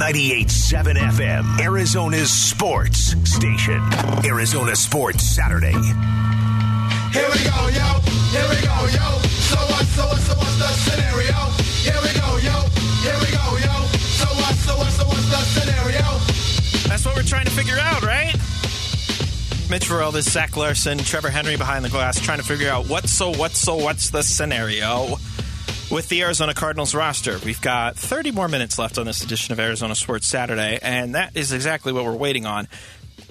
98.7 FM, Arizona's sports station. Arizona Sports Saturday. Here we go, yo. Here we go, yo. So what, so what, so what's the scenario? Here we go, yo. Here we go, yo. So what, so what, so what's the scenario? That's what we're trying to figure out, right? Mitch Farrell, this is Zach Larson, Trevor Henry behind the glass, trying to figure out what's so what's so what's the scenario with the Arizona Cardinals roster. We've got 30 more minutes left on this edition of Arizona Sports Saturday, and that is exactly what we're waiting on.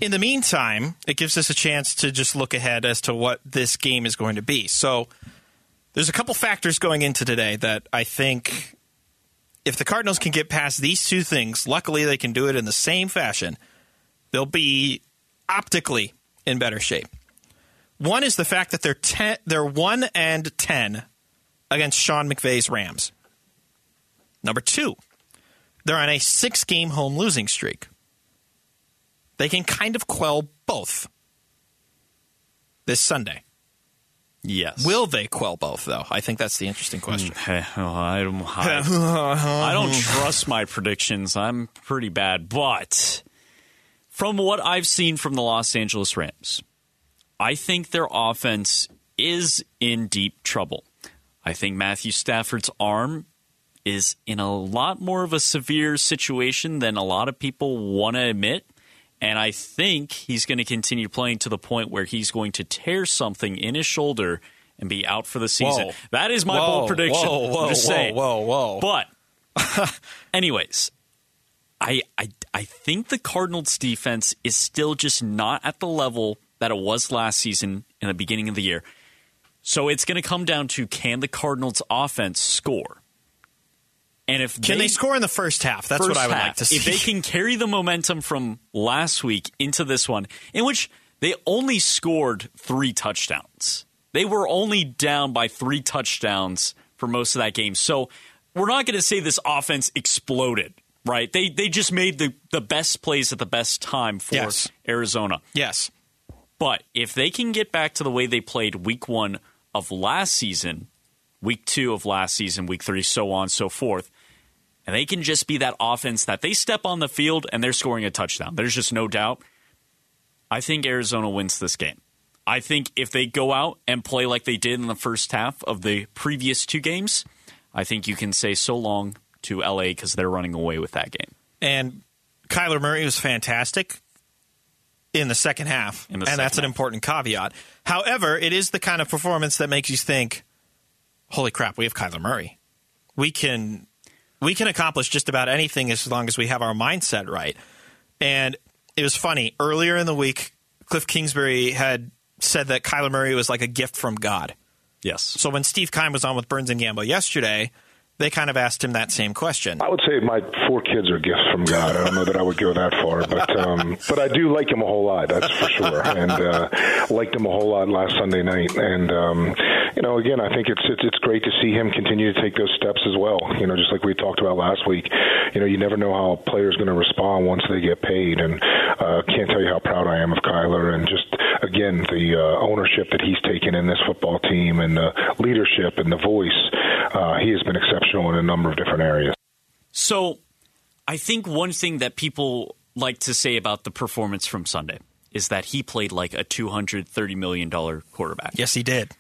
In the meantime, it gives us a chance to just look ahead as to what this game is going to be. So there's a couple factors going into today that I think if the Cardinals can get past these two things, luckily they can do it in the same fashion, they'll be optically in better shape. One is the fact that they're ten, they're one and ten against Sean McVay's Rams. Number two, they're on a six-game home losing streak. They can kind of quell both this Sunday. Yes. Will they quell both, though? I think that's the interesting question. Mm, hey, well, I don't, I, uh-huh. I don't trust my predictions. I'm pretty bad. But from what I've seen from the Los Angeles Rams, I think their offense is in deep trouble. I think Matthew Stafford's arm is in a lot more of a severe situation than a lot of people want to admit. And I think he's going to continue playing to the point where he's going to tear something in his shoulder and be out for the season. Whoa. That is my Whoa, bold prediction. whoa, whoa, whoa, saying. whoa, whoa. But, anyways, I, I I think the Cardinals defense is still just not at the level that it was last season in the beginning of the year. So it's going to come down to can the Cardinals offense score? And if Can they, score in the first half? That's what I would half, like to see. If they can carry the momentum from last week into this one, in which they only scored three touchdowns, they were only down by three touchdowns for most of that game. So we're not going to say this offense exploded, right? They they just made the the best plays at the best time for Yes. Arizona. yes. But if they can get back to the way they played week one of last season, week two of last season, week three, so on so forth, and they can just be that offense that they step on the field and they're scoring a touchdown. There's just no doubt. I think Arizona wins this game. I think if they go out and play like they did in the first half of the previous two games, I think you can say so long to LA because they're running away with that game. And Kyler Murray was fantastic in the second half, the and second that's an important caveat. However, it is the kind of performance that makes you think, "Holy crap, we have Kyler Murray. We can we can accomplish just about anything as long as we have our mindset right." And it was funny earlier in the week, Cliff Kingsbury had said that Kyler Murray was like a gift from God. Yes. So when Steve Keim was on with Burns and Gambo yesterday, they kind of asked him that same question. I would say my four kids are gifts from God. I don't know that I would go that far, but um, but I do like him a whole lot. That's for sure, and uh, liked him a whole lot last Sunday night. And um, you know, again, I think it's, it's it's great to see him continue to take those steps as well. You know, just like we talked about last week. You know, you never know how a player's going to respond once they get paid, and uh, can't tell you how proud I am of Kyler and just again the uh, ownership that he's taken in this football team and the leadership and the voice. Uh, he has been exceptional in a number of different areas. So, I think one thing that people like to say about the performance from Sunday is that he played like a $230 million quarterback. Yes, he did.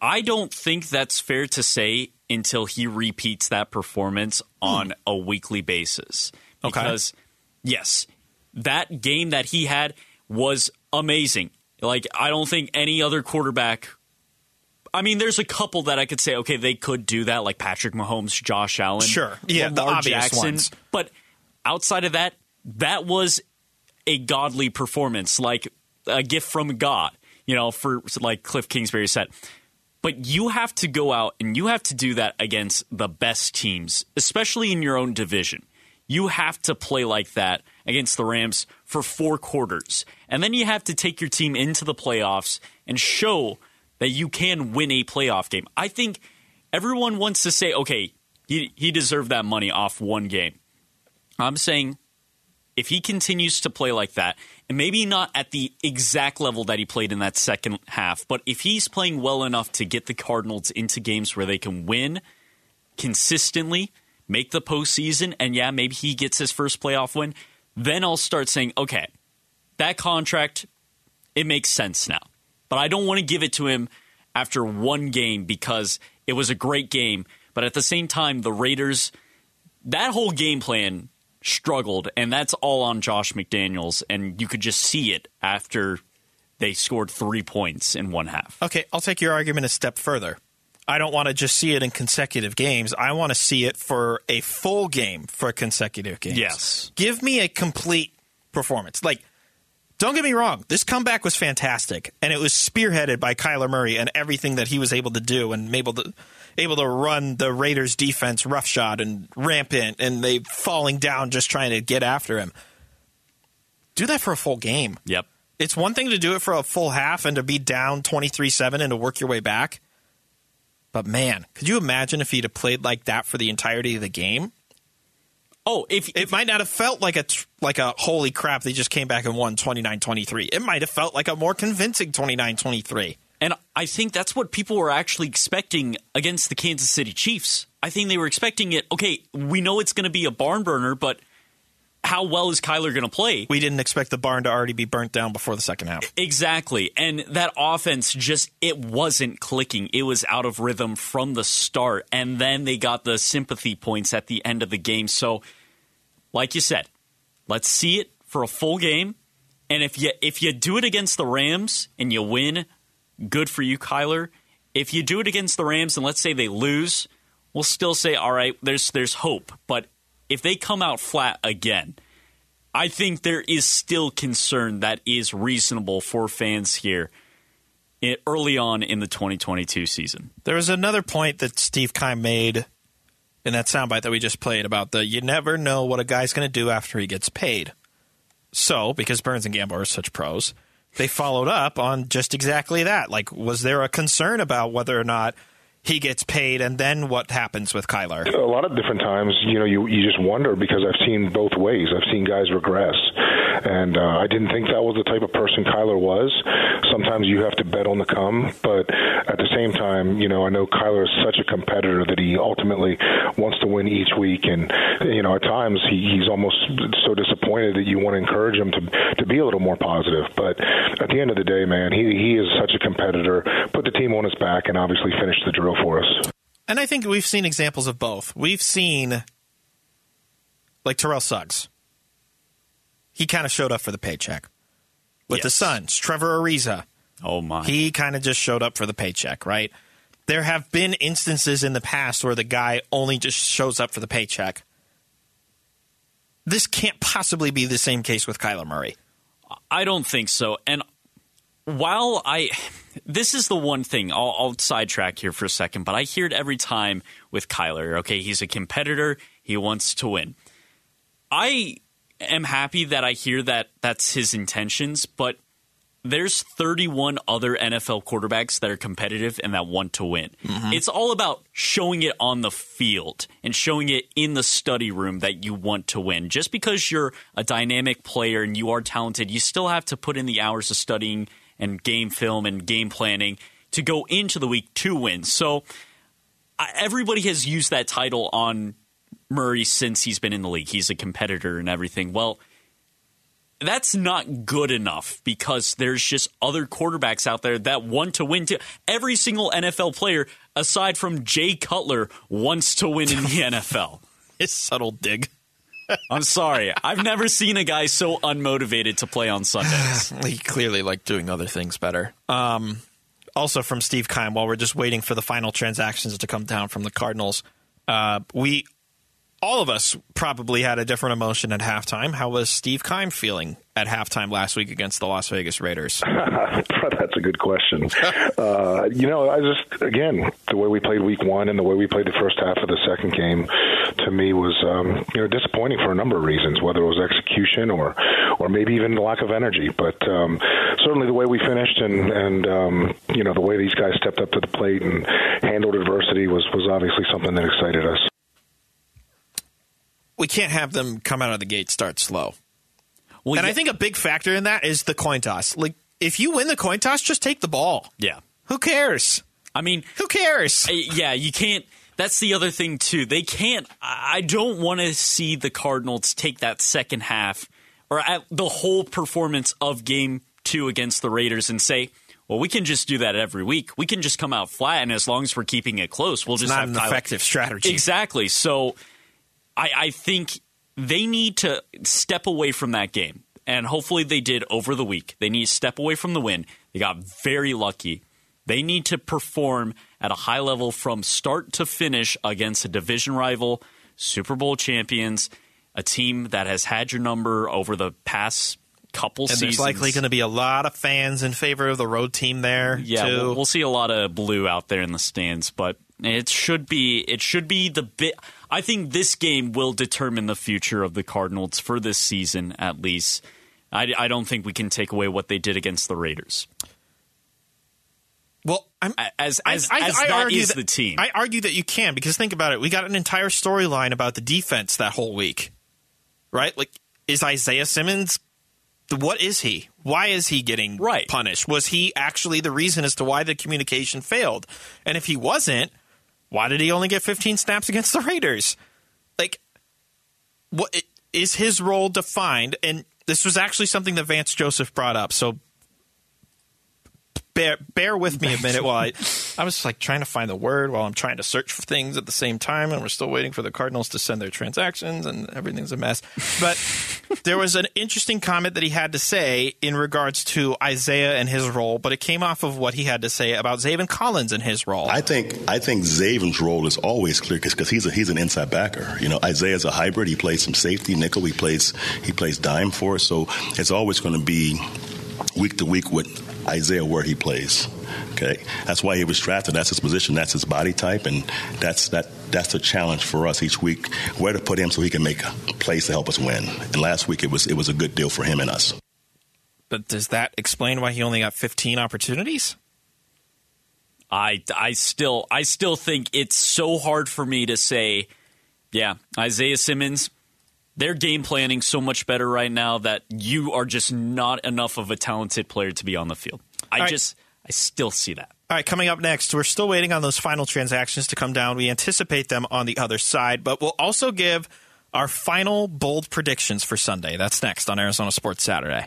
I don't think that's fair to say until he repeats that performance on a weekly basis. Okay. Because, yes, that game that he had was amazing. Like, I don't think any other quarterback. I mean, there's a couple that I could say, okay, they could do that, like Patrick Mahomes, Josh Allen, Sure. Yeah, the Lamar obvious Jackson. ones. But outside of that, that was a godly performance, like a gift from God, you know, for like Cliff Kingsbury said. But you have to go out and you have to do that against the best teams, especially in your own division. You have to play like that against the Rams for four quarters. And then you have to take your team into the playoffs and show that you can win a playoff game. I think everyone wants to say, okay, he, he deserved that money off one game. I'm saying if he continues to play like that, and maybe not at the exact level that he played in that second half, but if he's playing well enough to get the Cardinals into games where they can win consistently, make the postseason, and yeah, maybe he gets his first playoff win, then I'll start saying, okay, that contract, it makes sense now. But I don't want to give it to him after one game because it was a great game. But at the same time, the Raiders, that whole game plan struggled, and that's all on Josh McDaniels. And you could just see it after they scored three points in one half. Okay, I'll take your argument a step further. I don't want to just see it in consecutive games. I want to see it for a full game for consecutive games. Yes. Give me a complete performance. Like, don't get me wrong, this comeback was fantastic, and it was spearheaded by Kyler Murray and everything that he was able to do and able to able to run the Raiders defense roughshod and rampant and they falling down just trying to get after him. Do that for a full game. Yep. It's one thing to do it for a full half and to be down 23-7 and to work your way back. But man, could you imagine if he'd have played like that for the entirety of the game? Oh, if, It might not have felt like a tr- like a holy crap they just came back and won 29-23. It might have felt like a more convincing 29-23. And I think that's what people were actually expecting against the Kansas City Chiefs. I think they were expecting it. Okay, we know it's going to be a barn burner, but how well is Kyler going to play? We didn't expect the barn to already be burnt down before the second half. Exactly. And that offense just it wasn't clicking. It was out of rhythm from the start. And then they got the sympathy points at the end of the game. So like you said, let's see it for a full game. And if you if you do it against the Rams and you win, good for you, Kyler. If you do it against the Rams and let's say they lose, we'll still say, all right, there's there's hope. But if they come out flat again, I think there is still concern that is reasonable for fans here early on in the 2022 season. There was another point that Steve Keim made in that soundbite that we just played about the you never know what a guy's going to do after he gets paid. So, because Burns and Gambo are such pros, they followed up on just exactly that. Like, was there a concern about whether or not he gets paid and then what happens with Kyler? a lot of different times, you know, you you just wonder because I've seen both ways. I've seen guys regress, and uh, I didn't think that was the type of person Kyler was. Sometimes you have to bet on the come, but at the same time, you know, I know Kyler is such a competitor that he ultimately wants to win each week, and you know, at times he, he's almost so disappointed that you want to encourage him to to be a little more positive. But at the end of the day, man, he he is such a competitor. Put the team on his back, and obviously finished the drill for us. And I think we've seen examples of both. We've seen, like Terrell Suggs. He kind of showed up for the paycheck. With the Yes. Suns, Trevor Ariza, Oh my. he kind of just showed up for the paycheck, right? There have been instances in the past where the guy only just shows up for the paycheck. This can't possibly be the same case with Kyler Murray. I don't think so. And while I, this is the one thing I'll, I'll sidetrack here for a second, but I hear it every time with Kyler. Okay, he's a competitor. He wants to win. I am happy that I hear that that's his intentions, but there's 31 other NFL quarterbacks that are competitive and that want to win. Mm-hmm. It's all about showing it on the field and showing it in the study room that you want to win. Just because you're a dynamic player and you are talented, you still have to put in the hours of studying and game film and game planning to go into the week to win. So everybody has used that title on Murray since he's been in the league. He's a competitor and everything. Well, that's not good enough because there's just other quarterbacks out there that want to win too. Every single NFL player, aside from Jay Cutler, wants to win in the NFL. His subtle dig. I'm sorry. I've never seen a guy so unmotivated to play on Sundays. He clearly liked doing other things better. Um, also from Steve Keim, while we're just waiting for the final transactions to come down from the Cardinals, uh, we all of us probably had a different emotion at halftime. How was Steve Keim feeling at halftime last week against the Las Vegas Raiders? That's a good question. uh, you know, I just again the way we played Week One and the way we played the first half of the second game, to me was um, you know disappointing for a number of reasons, whether it was execution or or maybe even the lack of energy. But um, certainly the way we finished and and um, you know the way these guys stepped up to the plate and handled adversity was was obviously something that excited us. We can't have them come out of the gate start slow. Well, And I think a big factor in that is the coin toss. Like if you win the coin toss, just take the ball. yeah. Who cares? I mean, Who cares? Yeah, you can't. That's the other thing too. They can't. I don't want to see the Cardinals take that second half or the whole performance of Game Two against the Raiders and say, "Well, we can just do that every week. We can just come out flat, and as long as we're keeping it close, we'll just Not have an effective strategy. Exactly. So I, I think they need to step away from that game. And hopefully they did over the week. They need to step away from the win. They got very lucky. They need to perform at a high level from start to finish against a division rival, Super Bowl champions, a team that has had your number over the past couple And seasons. there's likely going to be a lot of fans in favor of the road team there. Yeah, too. we'll, we'll see a lot of blue out there in the stands, but it should be it should be the bit. I think this game will determine the future of the Cardinals for this season, at least. I, I don't think we can take away what they did against the Raiders. well, I'm, As as, I- as I that is that- the team. I argue that you can because think about it. We got an entire storyline about the defense that whole week, right? Like, is Isaiah Simmons? What is he? Why is he getting Right. punished? Was he actually the reason as to why the communication failed? And if he wasn't, why did he only get 15 snaps against the Raiders? Like, what is his role defined? And this was actually something that Vance Joseph brought up. So bear bear with me a minute while I I was like trying to find the word while I'm trying to search for things at the same time and we're still waiting for the Cardinals to send their transactions and everything's a mess. But there was an interesting comment that he had to say in regards to Isaiah and his role, but it came off of what he had to say about Zaven Collins and his role. I think I think Zaven's role is always clear because he's a, he's an inside backer. You know, Isaiah's a hybrid. He plays some safety nickel. He plays he plays dime for us. So it's always going to be week to week with Isaiah where he plays. Okay, that's why he was drafted. That's his position. That's his body type, and that's that. That's a challenge for us each week where to put him so he can make plays to help us win. And last week it was it was a good deal for him and us. but does that explain why he only got 15 opportunities? I I still I still think it's so hard for me to say, yeah, Isaiah Simmons, they're game planning so much better right now that you are just not enough of a talented player to be on the field. I right. just I still see that. All right, coming up next, we're still waiting on those final transactions to come down. We anticipate them on the other side, but we'll also give our final bold predictions for Sunday. That's next on Arizona Sports Saturday.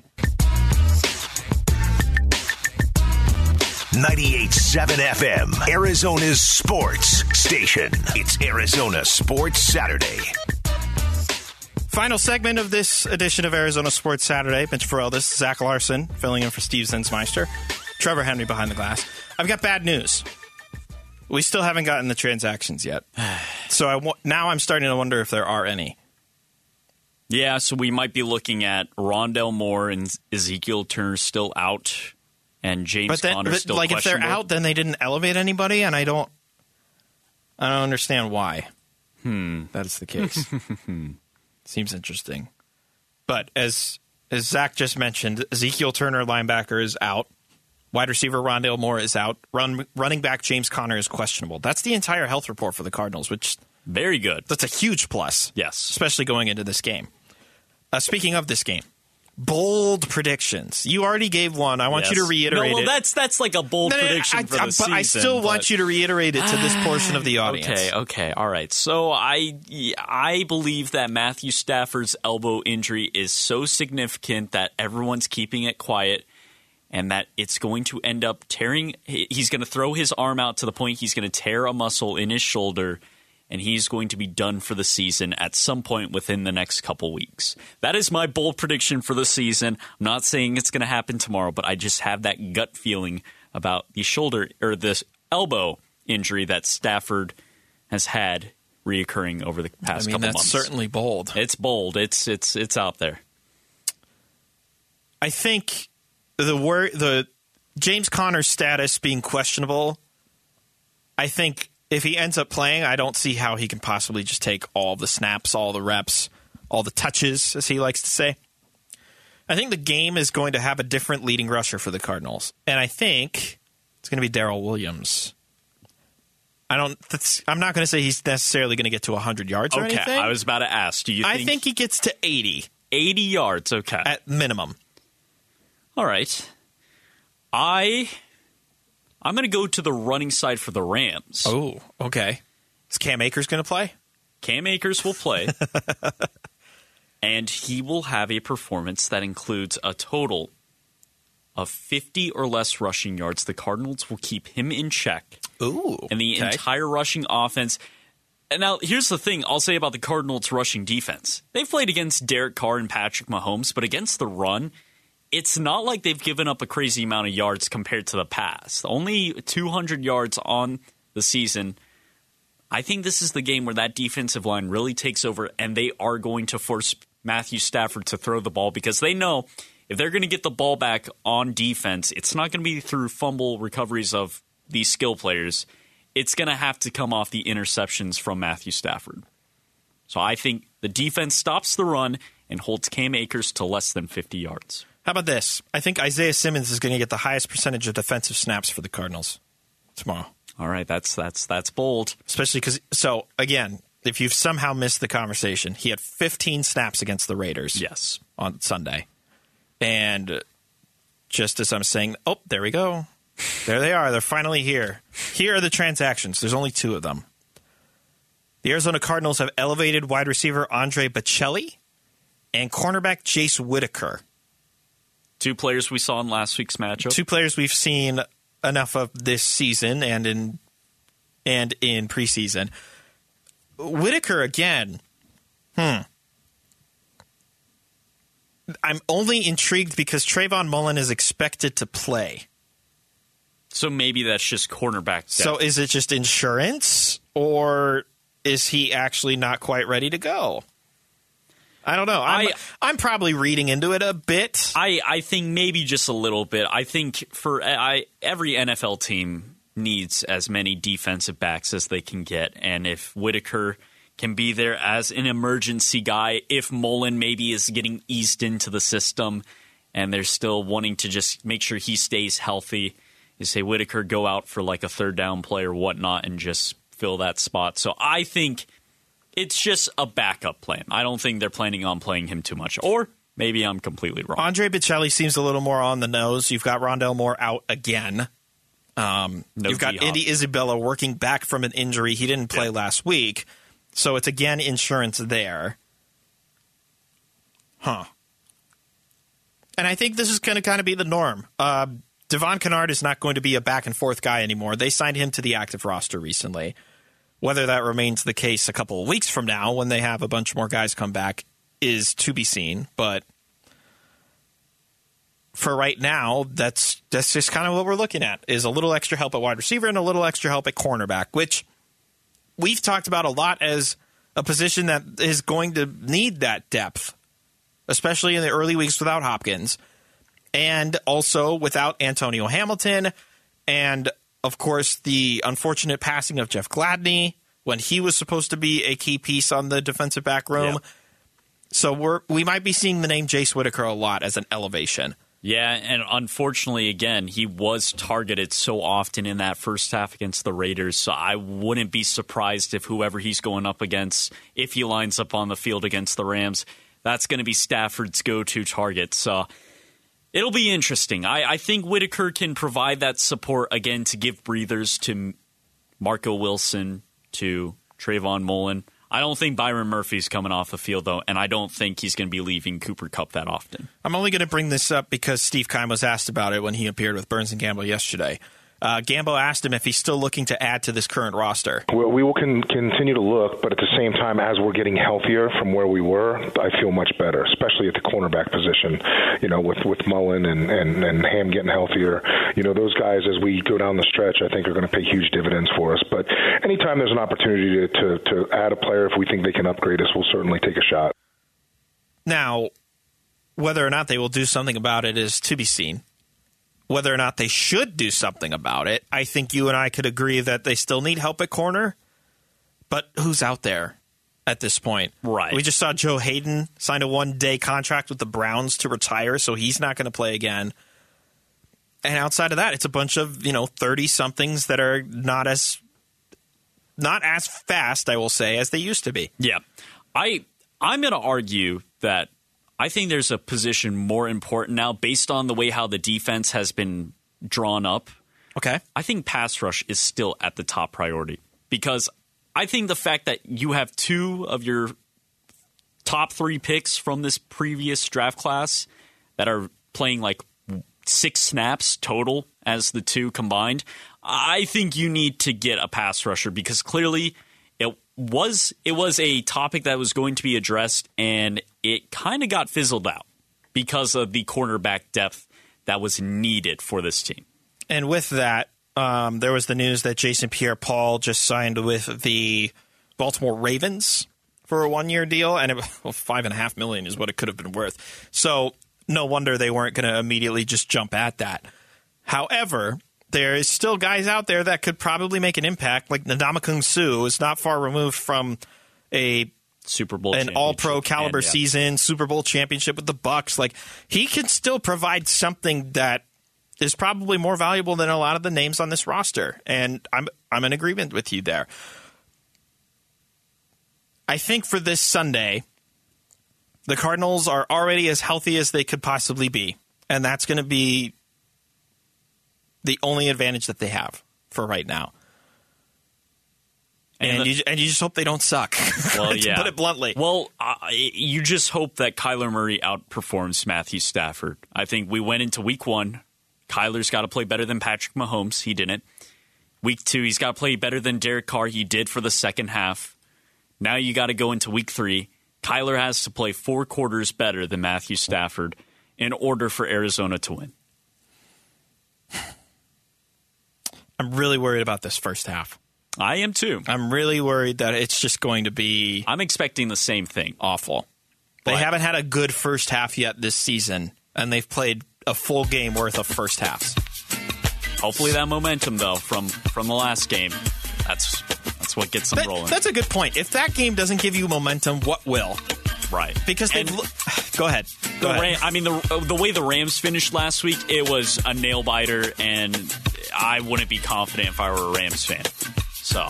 98.7 FM, Arizona's sports station. It's Arizona Sports Saturday. Final segment of this edition of Arizona Sports Saturday. Mitch Farrell, this is Zach Larson filling in for Steve Zinsmeister. Trevor Henry behind the glass. I've got bad news. We still haven't gotten the transactions yet. So I wa- now I'm starting to wonder if there are any. Yeah, so we might be looking at Rondale Moore and Ezekiel Turner still out, and James But then, Conner but, still like, if they're out, then they didn't elevate anybody, and I don't, I don't understand why. Hmm, that is the case. Seems interesting. But as as Zach just mentioned, Ezekiel Turner, linebacker, is out. Wide receiver Rondale Moore is out. Run, running back James Conner is questionable. That's the entire health report for the Cardinals, which Very good. that's a huge plus. Yes. especially going into this game. Uh, speaking of this game, bold predictions. You already gave one. I want you to reiterate No, well, it. that's that's like a bold No, no, no, prediction I, for I- the but season. I still want you to reiterate it to this portion of the audience. Okay, okay, all right. So I I believe that Matthew Stafford's elbow injury is so significant that everyone's keeping it quiet and that it's going to end up tearing he's going to throw his arm out to the point he's going to tear a muscle in his shoulder and he's going to be done for the season at some point within the next couple weeks. That is my bold prediction for the season. I'm not saying it's going to happen tomorrow, but I just have that gut feeling about the shoulder or this elbow injury that Stafford has had reoccurring over the past I mean, couple that's months. certainly bold. it's bold. It's it's it's out there. I think the word the James Conner's status being questionable. I think if he ends up playing, I don't see how he can possibly just take all the snaps, all the reps, all the touches, as he likes to say. I think the game is going to have a different leading rusher for the Cardinals, and I think it's going to be Darrel Williams. I don't. That's, I'm not going to say he's necessarily going to get to 100 yards or Okay, anything. I was about to ask. Do you think, I think he gets to 80 80 yards? Okay, at minimum. All right. I I'm going to go to the running side for the Rams. Oh, okay. Is Cam Akers going to play? Cam Akers will play, and he will have a performance that includes a total of 50 or less rushing yards. The Cardinals will keep him in check. Ooh. And the okay. entire rushing offense. And now, here's the thing I'll say about the Cardinals' rushing defense. They've played against Derek Carr and Patrick Mahomes, but against the run, it's not like they've given up a crazy amount of yards compared to the past. Only 200 yards on the season. I think this is the game where that defensive line really takes over, and they are going to force Matthew Stafford to throw the ball because they know if they're going to get the ball back on defense, it's not going to be through fumble recoveries of these skill players. It's going to have to come off the interceptions from Matthew Stafford. So I think the defense stops the run and holds Cam Akers to less than 50 yards. How about this? I think Isaiah Simmons is going to get the highest percentage of defensive snaps for the Cardinals tomorrow. All right, that's that's that's bold. Especially because, so again, if you've somehow missed the conversation, he had 15 snaps against the Raiders. Yes. On Sunday. And uh, just as I'm saying, oh, there we go. There they are. They're finally here. Here are the transactions. There's only two of them. The Arizona Cardinals have elevated wide receiver Andre Baccellia and cornerback Jace Whitaker. Two players we saw in last week's matchup. Two players we've seen enough of this season and in and in preseason. Whitaker again. Hmm. I'm only intrigued because Trayvon Mullen is expected to play. So maybe that's just cornerback. Depth. So is it just insurance or is he actually not quite ready to go? I don't know. I'm, I- I'm probably reading into it a bit. I, I think maybe just a little bit. I think for I, every NFL team needs as many defensive backs as they can get, and if Whitaker can be there as an emergency guy, if Mullen maybe is getting eased into the system, and they're still wanting to just make sure he stays healthy, you say Whitaker go out for like a third down play or whatnot and just fill that spot. So I think it's just a backup plan. I don't think they're planning on playing him too much, or maybe I'm completely wrong. Andre Baccellia seems a little more on the nose. You've got Rondale Moore out again. Um, No you've got D-Hop. Andy Isabella working back from an injury. He didn't play last week. So it's again insurance there. Huh. And I think this is going to kind of be the norm. Uh, Devon Kennard is not going to be a back and forth guy anymore. They signed him to the active roster recently. Whether that remains the case a couple of weeks from now when they have a bunch more guys come back is to be seen. But for right now, that's that's just kind of what we're looking at is a little extra help at wide receiver and a little extra help at cornerback, which we've talked about a lot as a position that is going to need that depth, especially in the early weeks without Hopkins, and also without Antonio Hamilton, and of course the unfortunate passing of Jeff Gladney when he was supposed to be a key piece on the defensive back room. Yeah. So we're we might be seeing the name Jace Whitaker a lot as an elevation. Yeah, and unfortunately, again, he was targeted so often in that first half against the Raiders. So I wouldn't be surprised if whoever he's going up against, if he lines up on the field against the Rams, that's going to be Stafford's go to target. So it'll be interesting. I, I think Whitaker can provide that support again to give breathers to Marco Wilson, to Trayvon Mullen. I don't think Byron Murphy's coming off the field, though, and I don't think he's going to be leaving Cooper Kupp that often. I'm only going to bring this up because Steve Keim was asked about it when he appeared with Burns and Gambo yesterday. Uh, Gambo asked him if he's still looking to add to this current roster. Well, we will con- continue to look, but at the same time, as we're getting healthier from where we were, I feel much better, especially at the cornerback position. You know, with with Mullen and and and Ham getting healthier. You know, those guys as we go down the stretch, I think are going to pay huge dividends for us. But anytime there's an opportunity to, to to add a player, if we think they can upgrade us, we'll certainly take a shot. Now, whether or not they will do something about it is to be seen. Whether or not they should do something about it, I think you and I could agree that they still need help at corner. But who's out there at this point? Right. We just saw Joe Haden sign a one day contract with the Browns to retire, so he's not going to play again. And outside of that, it's a bunch of, you know, 30 somethings that are not as not as fast, I will say, as they used to be. Yeah. I I'm going to argue that I think there's a position more important now based on the way how the defense has been drawn up. Okay. I think pass rush is still at the top priority because I think the fact that you have two of your top three picks from this previous draft class that are playing like six snaps total as the two combined, I think you need to get a pass rusher because clearly it was it was a topic that was going to be addressed and it kind of got fizzled out because of the cornerback depth that was needed for this team. And with that, um, there was the news that Jason Pierre-Paul just signed with the Baltimore Ravens for a one-year deal, and it, well, five and a half million is what it could have been worth. So no wonder they weren't going to immediately just jump at that. However, there is still guys out there that could probably make an impact. Like Ndamukong Suh is not far removed from a Super Bowl an All Pro caliber and, yeah. season, Super Bowl championship with the Bucs. Like he can still provide something that is probably more valuable than a lot of the names on this roster, and I'm I'm in agreement with you there. I think for this Sunday, the Cardinals are already as healthy as they could possibly be, and that's going to be the only advantage that they have for right now. And, And the- you and you just hope they don't suck. Well, to yeah. put it bluntly. Well, uh, you just hope that Kyler Murray outperforms Matthew Stafford. I think we went into week one. Kyler's got to play better than Patrick Mahomes. He didn't. Week two, he's got to play better than Derek Carr. He did for the second half. Now you got to go into week three. Kyler has to play four quarters better than Matthew Stafford in order for Arizona to win. I'm really worried about this first half. I am too. I'm really worried that it's just going to be I'm expecting the same thing. awful. They But- haven't had a good first half yet this season, and they've played a full game worth of first halves. Hopefully, that momentum though from from the last game, that's that's what gets them That- rolling. that's a good point. If that game doesn't give you momentum, what will? right Because they go ahead. The Go ahead. Ram, I mean, the the way the Rams finished last week, it was a nail biter, and I wouldn't be confident if I were a Rams fan. So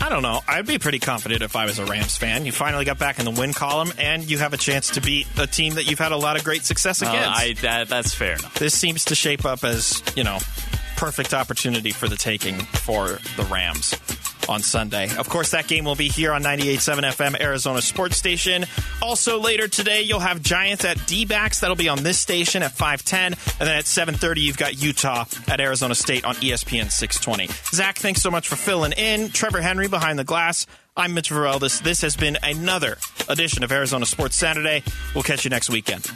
I don't know. I'd be pretty confident if I was a Rams fan. You finally got back in the win column, and you have a chance to beat a team that you've had a lot of great success uh, against. I that, that's fair enough. this seems to shape up as you know perfect opportunity for the taking for the Rams on Sunday. Of course, that game will be here on 98.7 FM Arizona Sports Station. Also later today, you'll have Giants at D-backs. That'll be on this station at 510, and then at 7:30, you've got Utah at Arizona State on ESPN 620. Zach, thanks so much for filling in. Trevor Henry behind the glass. I'm Mitch Farrell. This this has been another edition of Arizona Sports Saturday. We'll catch you next weekend.